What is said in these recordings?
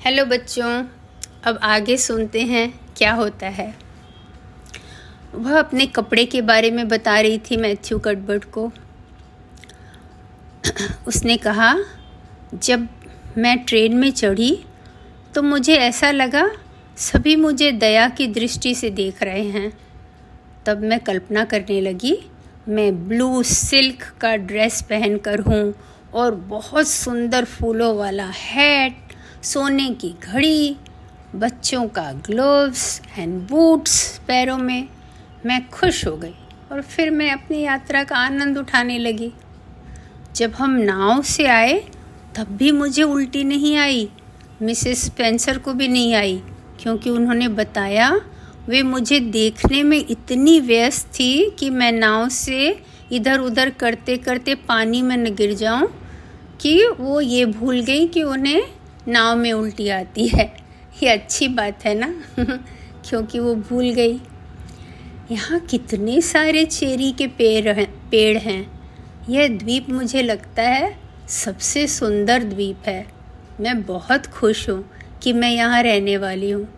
Hello बच्चों। अब आगे सुनते हैं क्या होता है। वह अपने कपड़े के बारे में बता रही थी मैथ्यू कटबर्ड को। उसने कहा, जब मैं ट्रेन में चढ़ी तो मुझे ऐसा लगा, सभी मुझे दया की दृष्टि से देख रहे हैं। तब मैं कल्पना करने लगी, मैं ब्लू सिल्क का ड्रेस पहनकर हूँ और बहुत सुंदर फूलों वाला हैट सोने की घड़ी, बच्चों का ग्लोव्स एंड बूट्स पैरों में मैं खुश हो गई और फिर मैं अपनी यात्रा का आनंद उठाने लगी। जब हम नाव से आए, तब भी मुझे उल्टी नहीं आई। मिसेस स्पेंसर को भी नहीं आई, क्योंकि उन्होंने बताया, वे मुझे देखने में इतनी व्यस्त थी कि मैं नाव से इधर उधर करते करते पानी में न गिर जाऊँ कि वो ये भूल गई कि उन्हें नाव में उल्टी आती है। ये अच्छी बात है ना? क्योंकि वो भूल गई। यहाँ कितने सारे चेरी के पेड़ हैं पेड़ हैं। यह द्वीप मुझे लगता है सबसे सुंदर द्वीप है। मैं बहुत खुश हूँ कि मैं यहाँ रहने वाली हूँ।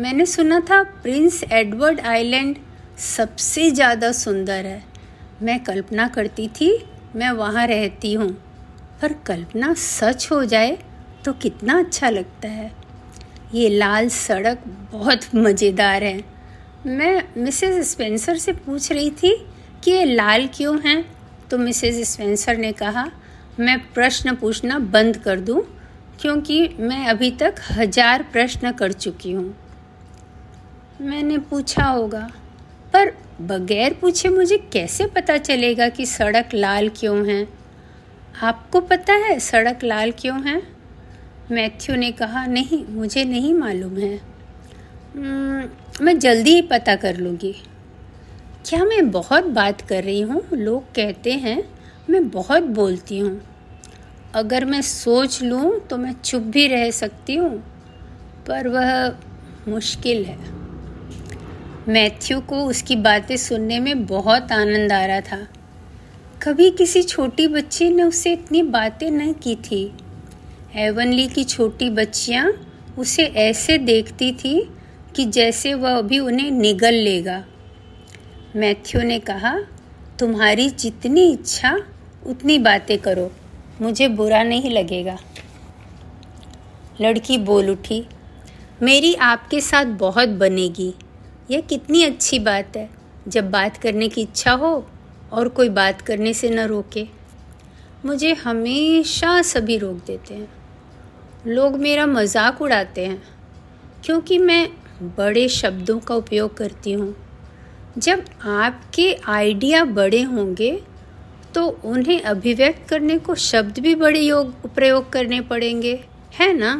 मैंने सुना था प्रिंस एडवर्ड आइलैंड सबसे ज़्यादा सुंदर है। मैं कल्पना करती थी मैं वहाँ रहती हूँ। पर कल्पना सच हो जाए तो कितना अच्छा लगता है। ये लाल सड़क बहुत मज़ेदार है। मैं मिसेस स्पेंसर से पूछ रही थी कि ये लाल क्यों हैं? तो मिसेस स्पेंसर ने कहा, मैं प्रश्न पूछना बंद कर दूँ, क्योंकि मैं अभी तक हज़ार प्रश्न कर चुकी हूँ। मैंने पूछा होगा, पर बगैर पूछे मुझे कैसे पता चलेगा कि सड़क लाल क्यों है? आपको पता है सड़क लाल क्यों है? मैथ्यू ने कहा नहीं मुझे नहीं मालूम है। हम्म, मैं जल्दी ही पता कर लूँगी। क्या मैं बहुत बात कर रही हूँ? लोग कहते हैं मैं बहुत बोलती हूँ। अगर मैं सोच लूँ तो मैं चुप भी रह सकती हूँ। पर वह मुश्किल है। मैथ्यू को उसकी बातें सुनने में बहुत आनंद आ रहा था। कभी किसी छोटी बच्ची ने उससे इतनी बातें न की थी। एवनली की छोटी बच्चियाँ उसे ऐसे देखती थी कि जैसे वह अभी उन्हें निगल लेगा। मैथ्यू ने कहा, तुम्हारी जितनी इच्छा, उतनी बातें करो। मुझे बुरा नहीं लगेगा। लड़की बोल उठी, मेरी आपके साथ बहुत बनेगी। यह कितनी अच्छी बात है। जब बात करने की इच्छा हो और कोई बात करने से न रोके। मुझे हमेशा सभी रोक देते हैं। लोग मेरा मज़ाक उड़ाते हैं, क्योंकि मैं बड़े शब्दों का उपयोग करती हूँ। जब आपके आइडिया बड़े होंगे तो उन्हें अभिव्यक्त करने को शब्द भी बड़े योग, प्रयोग करने पड़ेंगे, है ना?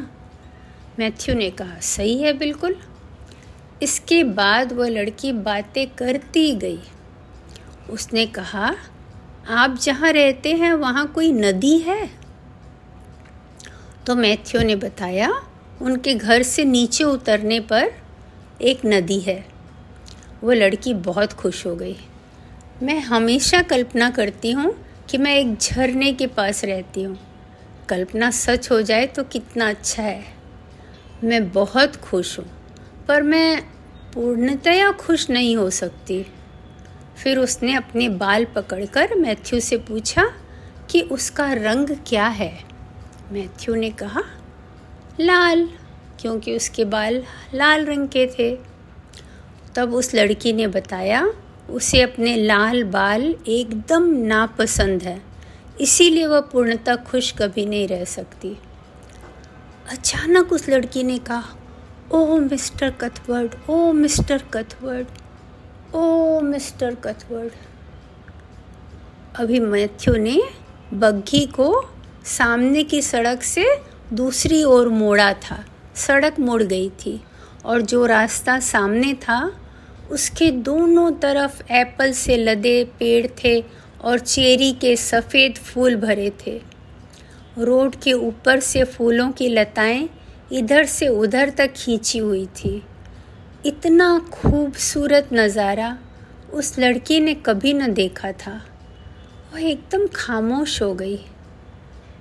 मैथ्यू ने कहा, सही है, बिल्कुल। इसके बाद वह लड़की बातें करती गई। उसने कहा, आप जहाँ रहते हैं, वहाँ कोई नदी है? तो मैथ्यू ने बताया, उनके घर से नीचे उतरने पर एक नदी है। वो लड़की बहुत खुश हो गई। मैं हमेशा कल्पना करती हूँ कि मैं एक झरने के पास रहती हूँ। कल्पना सच हो जाए तो कितना अच्छा है। मैं बहुत खुश हूँ, पर मैं पूर्णतया खुश नहीं हो सकती। फिर उसने अपने बाल पकड़कर मैथ्यू से पूछा कि उसका रंग क्या है? मैथ्यू ने कहा, लाल, क्योंकि उसके बाल लाल रंग के थे। तब उस लड़की ने बताया, उसे अपने लाल बाल एकदम नापसंद है, इसीलिए वह पूर्णतः खुश कभी नहीं रह सकती। अचानक उस लड़की ने कहा, ओ mister Cuthbert, oh mister Cuthbert, oh mister Cuthbert. अभी मैथ्यू ने बग्घी को सामने की सड़क से दूसरी ओर मोड़ा था। सड़क मुड़ गई थी और जो रास्ता सामने था, उसके दोनों तरफ़ एप्पल से लदे पेड़ थे और चेरी के सफ़ेद फूल भरे थे। रोड के ऊपर से फूलों की लताएँ इधर से उधर तक खींची हुई थी। इतना खूबसूरत नज़ारा उस लड़की ने कभी न देखा था। वह एकदम खामोश हो गई।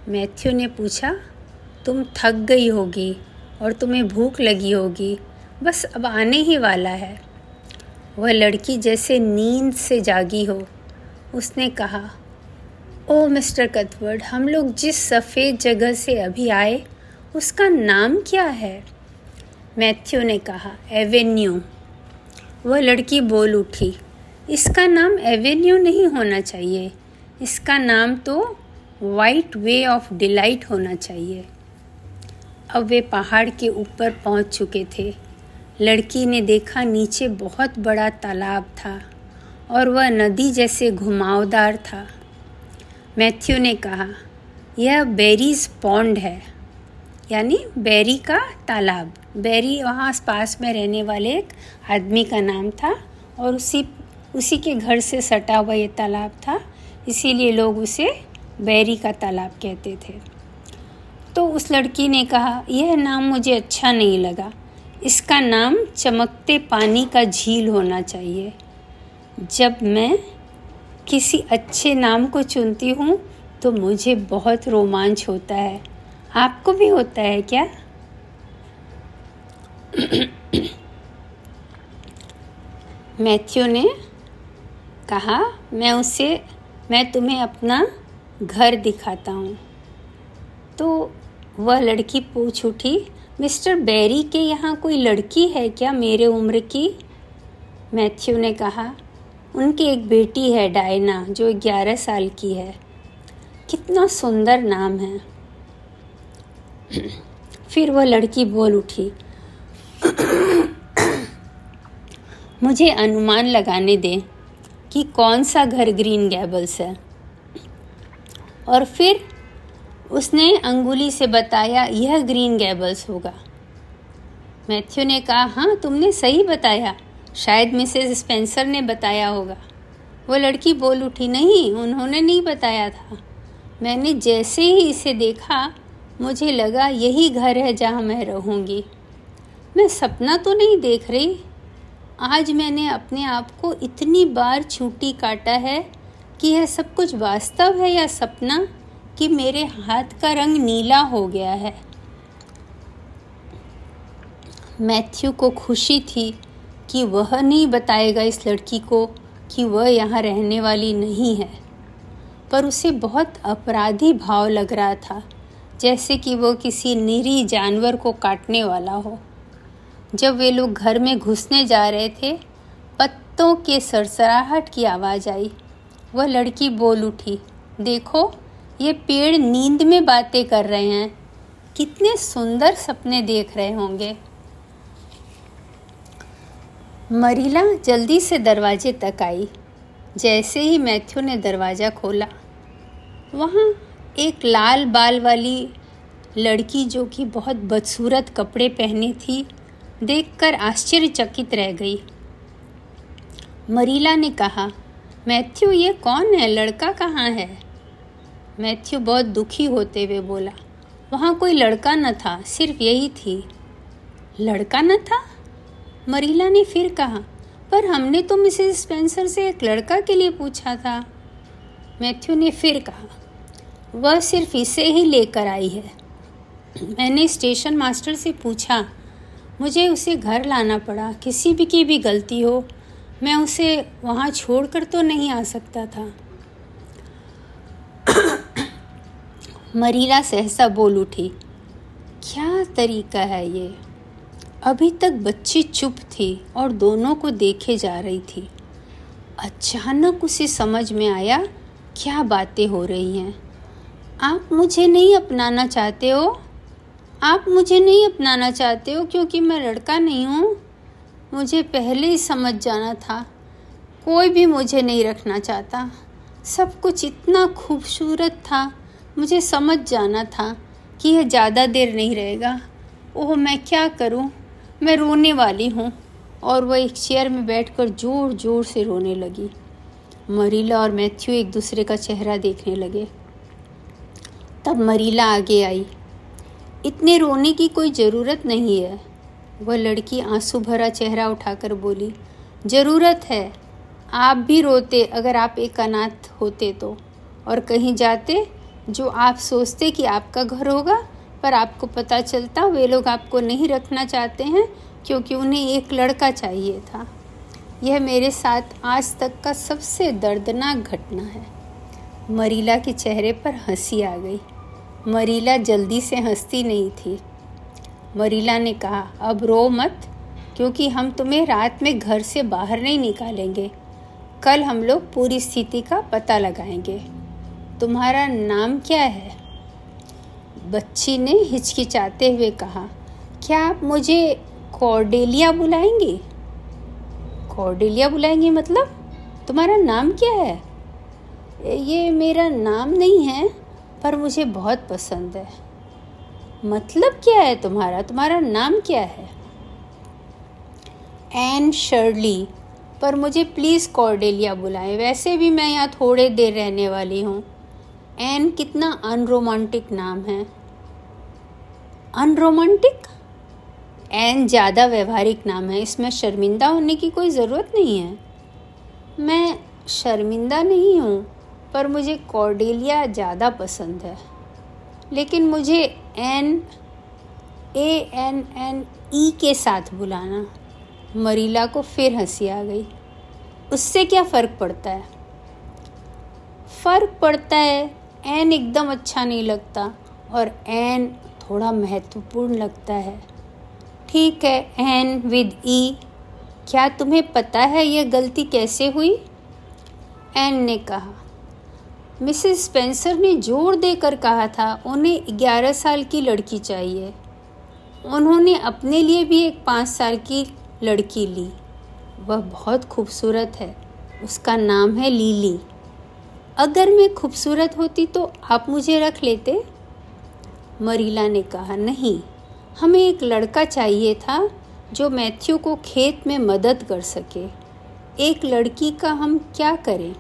मैथ्यू ने पूछा, तुम थक गई होगी और तुम्हें भूख लगी होगी, बस अब आने ही वाला है। वह लड़की जैसे नींद से जागी हो। उसने कहा, ओ मिस्टर कथवर्ड हम लोग जिस सफ़ेद जगह से अभी आए, उसका नाम क्या है? मैथ्यू ने कहा, एवेन्यू। वह लड़की बोल उठी, इसका नाम एवेन्यू नहीं होना चाहिए। इसका नाम तो वाइट वे ऑफ़ डिलाइट होना चाहिए। अब वे पहाड़ के ऊपर पहुँच चुके थे। लड़की ने देखा नीचे बहुत बड़ा तालाब था और वह नदी जैसे घुमावदार था। मैथ्यू ने कहा, यह बेरीज पॉन्ड है, यानी बेरी का तालाब। बेरी वहाँ आस पास में रहने वाले एक आदमी का नाम था और उसी उसी के घर से सटा हुआ ये तालाब था, इसीलिए लोग उसे बेरी का तालाब कहते थे। तो उस लड़की ने कहा, यह नाम मुझे अच्छा नहीं लगा। इसका नाम चमकते पानी का झील होना चाहिए। जब मैं किसी अच्छे नाम को चुनती हूँ तो मुझे बहुत रोमांच होता है। आपको भी होता है क्या? मैथ्यू ने कहा, मैं उसे, मैं तुम्हें अपना घर दिखाता हूँ। तो वह लड़की पूछ उठी, मिस्टर बेरी के यहाँ कोई लड़की है क्या मेरे उम्र की? मैथ्यू ने कहा, उनकी एक बेटी है डायना, जो ग्यारह साल की है। कितना सुंदर नाम है। फिर वह लड़की बोल उठी, मुझे अनुमान लगाने दे कि कौन सा घर ग्रीन गैबल्स है? और फिर उसने अंगुली से बताया, यह ग्रीन गैबल्स होगा। मैथ्यू ने कहा हाँ तुमने सही बताया। शायद मिसेस स्पेंसर ने बताया होगा। वो लड़की बोल उठी, नहीं, उन्होंने नहीं बताया था। मैंने जैसे ही इसे देखा, मुझे लगा यही घर है जहाँ मैं रहूँगी। मैं सपना तो नहीं देख रही। आज मैंने अपने आप को इतनी बार छूटी काटा है कि यह सब कुछ वास्तव है या सपना कि मेरे हाथ का रंग नीला हो गया है। मैथ्यू को खुशी थी कि वह नहीं बताएगा इस लड़की को कि वह यहाँ रहने वाली नहीं है। पर उसे बहुत अपराधी भाव लग रहा था, जैसे कि वह किसी निरी जानवर को काटने वाला हो। जब वे लोग घर में घुसने जा रहे थे, पत्तों के सरसराहट की आवाज़ आई। वह लड़की बोल उठी, देखो, ये पेड़ नींद में बातें कर रहे हैं। कितने सुंदर सपने देख रहे होंगे। मरीला जल्दी से दरवाजे तक आई। जैसे ही मैथ्यू ने दरवाज़ा खोला, वहाँ एक लाल बाल वाली लड़की जो कि बहुत बदसूरत कपड़े पहनी थी, देखकर आश्चर्यचकित रह गई। मरीला ने कहा मैथ्यू, ये कौन है? लड़का कहाँ है? मैथ्यू बहुत दुखी होते हुए बोला, वहाँ कोई लड़का न था, सिर्फ़ यही थी। लड़का न था? मरीला ने फिर कहा, पर हमने तो मिसेस स्पेंसर से एक लड़का के लिए पूछा था। मैथ्यू ने फिर कहा, वह सिर्फ़ इसे ही लेकर आई है। मैंने स्टेशन मास्टर से पूछा, मुझे उसे घर लाना पड़ा, किसी भी की भी गलती हो मैं उसे वहाँ छोड़कर तो नहीं आ सकता था। मरीला सहसा बोल उठी, क्या तरीका है ये? अभी तक बच्ची चुप थी और दोनों को देखे जा रही थी। अचानक उसे समझ में आया, क्या बातें हो रही हैं? आप मुझे नहीं अपनाना चाहते हो? आप मुझे नहीं अपनाना चाहते हो क्योंकि मैं लड़का नहीं हूँ? मुझे पहले ही समझ जाना था। कोई भी मुझे नहीं रखना चाहता। सब कुछ इतना खूबसूरत था। मुझे समझ जाना था कि यह ज़्यादा देर नहीं रहेगा। ओह, मैं क्या करूँ? मैं रोने वाली हूँ। और वह एक चेयर में बैठकर ज़ोर ज़ोर से रोने लगी। मरीला और मैथ्यू एक दूसरे का चेहरा देखने लगे। तब मरीला आगे आई। इतने रोने की कोई ज़रूरत नहीं है। वह लड़की आँसू भरा चेहरा उठाकर बोली, ज़रूरत है। आप भी रोते अगर आप एक अनाथ होते तो। और कहीं जाते जो आप सोचते कि आपका घर होगा, पर आपको पता चलता वे लोग आपको नहीं रखना चाहते हैं क्योंकि उन्हें एक लड़का चाहिए था। यह मेरे साथ आज तक का सबसे दर्दनाक घटना है। मरीला के चेहरे पर हँसी आ गई। मरीला जल्दी से हंसती नहीं थी। मरीला ने कहा, अब रो मत, क्योंकि हम तुम्हें रात में घर से बाहर नहीं निकालेंगे। कल हम लोग पूरी स्थिति का पता लगाएँगे। तुम्हारा नाम क्या है? बच्ची ने हिचकिचाते हुए कहा, क्या आप मुझे कॉर्डेलिया बुलाएँगी? कॉर्डेलिया बुलाएँगी मतलब? तुम्हारा नाम क्या है? ये मेरा नाम नहीं है, पर मुझे बहुत पसंद है। मतलब क्या है तुम्हारा? तुम्हारा नाम क्या है? एन शर्ली पर मुझे प्लीज़ कॉर्डेलिया बुलाएँ। वैसे भी मैं यहाँ थोड़े देर रहने वाली हूँ। एन कितना अनरोमांटिक नाम है। अनरोमांटिक एन ज़्यादा व्यवहारिक नाम है। इसमें शर्मिंदा होने की कोई ज़रूरत नहीं है। मैं शर्मिंदा नहीं हूँ, पर मुझे कॉर्डेलिया ज़्यादा पसंद है। लेकिन मुझे N A N N E के साथ बुलाना। मरीला को फिर हँसी आ गई। उससे क्या फ़र्क पड़ता है? फ़र्क पड़ता है एन एकदम अच्छा नहीं लगता और एन थोड़ा महत्वपूर्ण लगता है। ठीक है एन विद ई क्या तुम्हें पता है यह गलती कैसे हुई? एन ने कहा। मिसेस स्पेंसर ने ज़ोर देकर कहा था, उन्हें ग्यारह साल की लड़की चाहिए। उन्होंने अपने लिए भी एक पाँच साल की लड़की ली। वह बहुत खूबसूरत है। उसका नाम है लीली। अगर मैं खूबसूरत होती तो आप मुझे रख लेते? मरीला ने कहा, नहीं, हमें एक लड़का चाहिए था जो मैथ्यू को खेत में मदद कर सके। एक लड़की का हम क्या करें?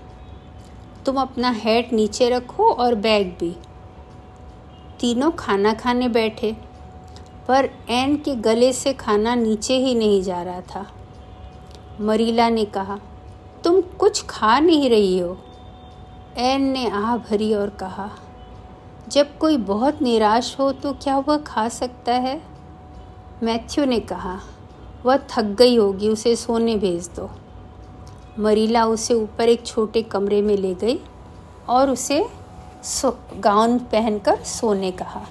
तुम अपना हैट नीचे रखो और बैग भी। तीनों खाना खाने बैठे, पर एन के गले से खाना नीचे ही नहीं जा रहा था। मरीला ने कहा, तुम कुछ खा नहीं रही हो? एन ने आह भरी और कहा, जब कोई बहुत निराश हो तो क्या वह खा सकता है? मैथ्यू ने कहा, वह थक गई होगी, उसे सोने भेज दो। मरीला उसे ऊपर एक छोटे कमरे में ले गई और उसे सो, गाउन पहनकर सोने कहा।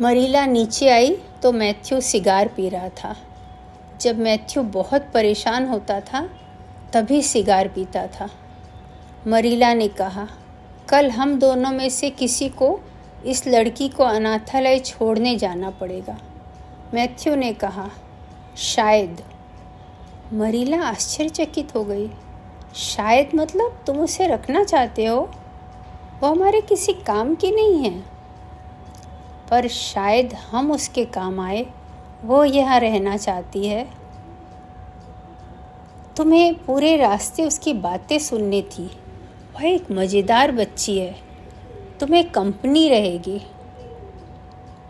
मरीला नीचे आई तो मैथ्यू सिगार पी रहा था। जब मैथ्यू बहुत परेशान होता था, तभी सिगार पीता था। मरीला ने कहा, कल हम दोनों में से किसी को इस लड़की को अनाथालय छोड़ने जाना पड़ेगा। मैथ्यू ने कहा, शायद। मरीला आश्चर्यचकित हो गई। शायद मतलब तुम उसे रखना चाहते हो? वो हमारे किसी काम की नहीं है। पर शायद हम उसके काम आए। वो यहाँ रहना चाहती है। तुम्हें पूरे रास्ते उसकी बातें सुननी थी। वह एक मज़ेदार बच्ची है। तुम्हें कंपनी रहेगी।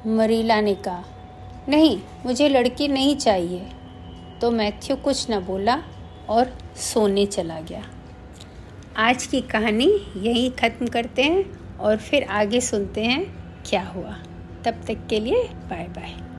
मरीला ने कहा, नहीं, मुझे लड़की नहीं चाहिए। तो मैथ्यू कुछ न बोला और सोने चला गया। आज की कहानी यहीं ख़त्म करते हैं और फिर आगे सुनते हैं क्या हुआ। तब तक के लिए बाय बाय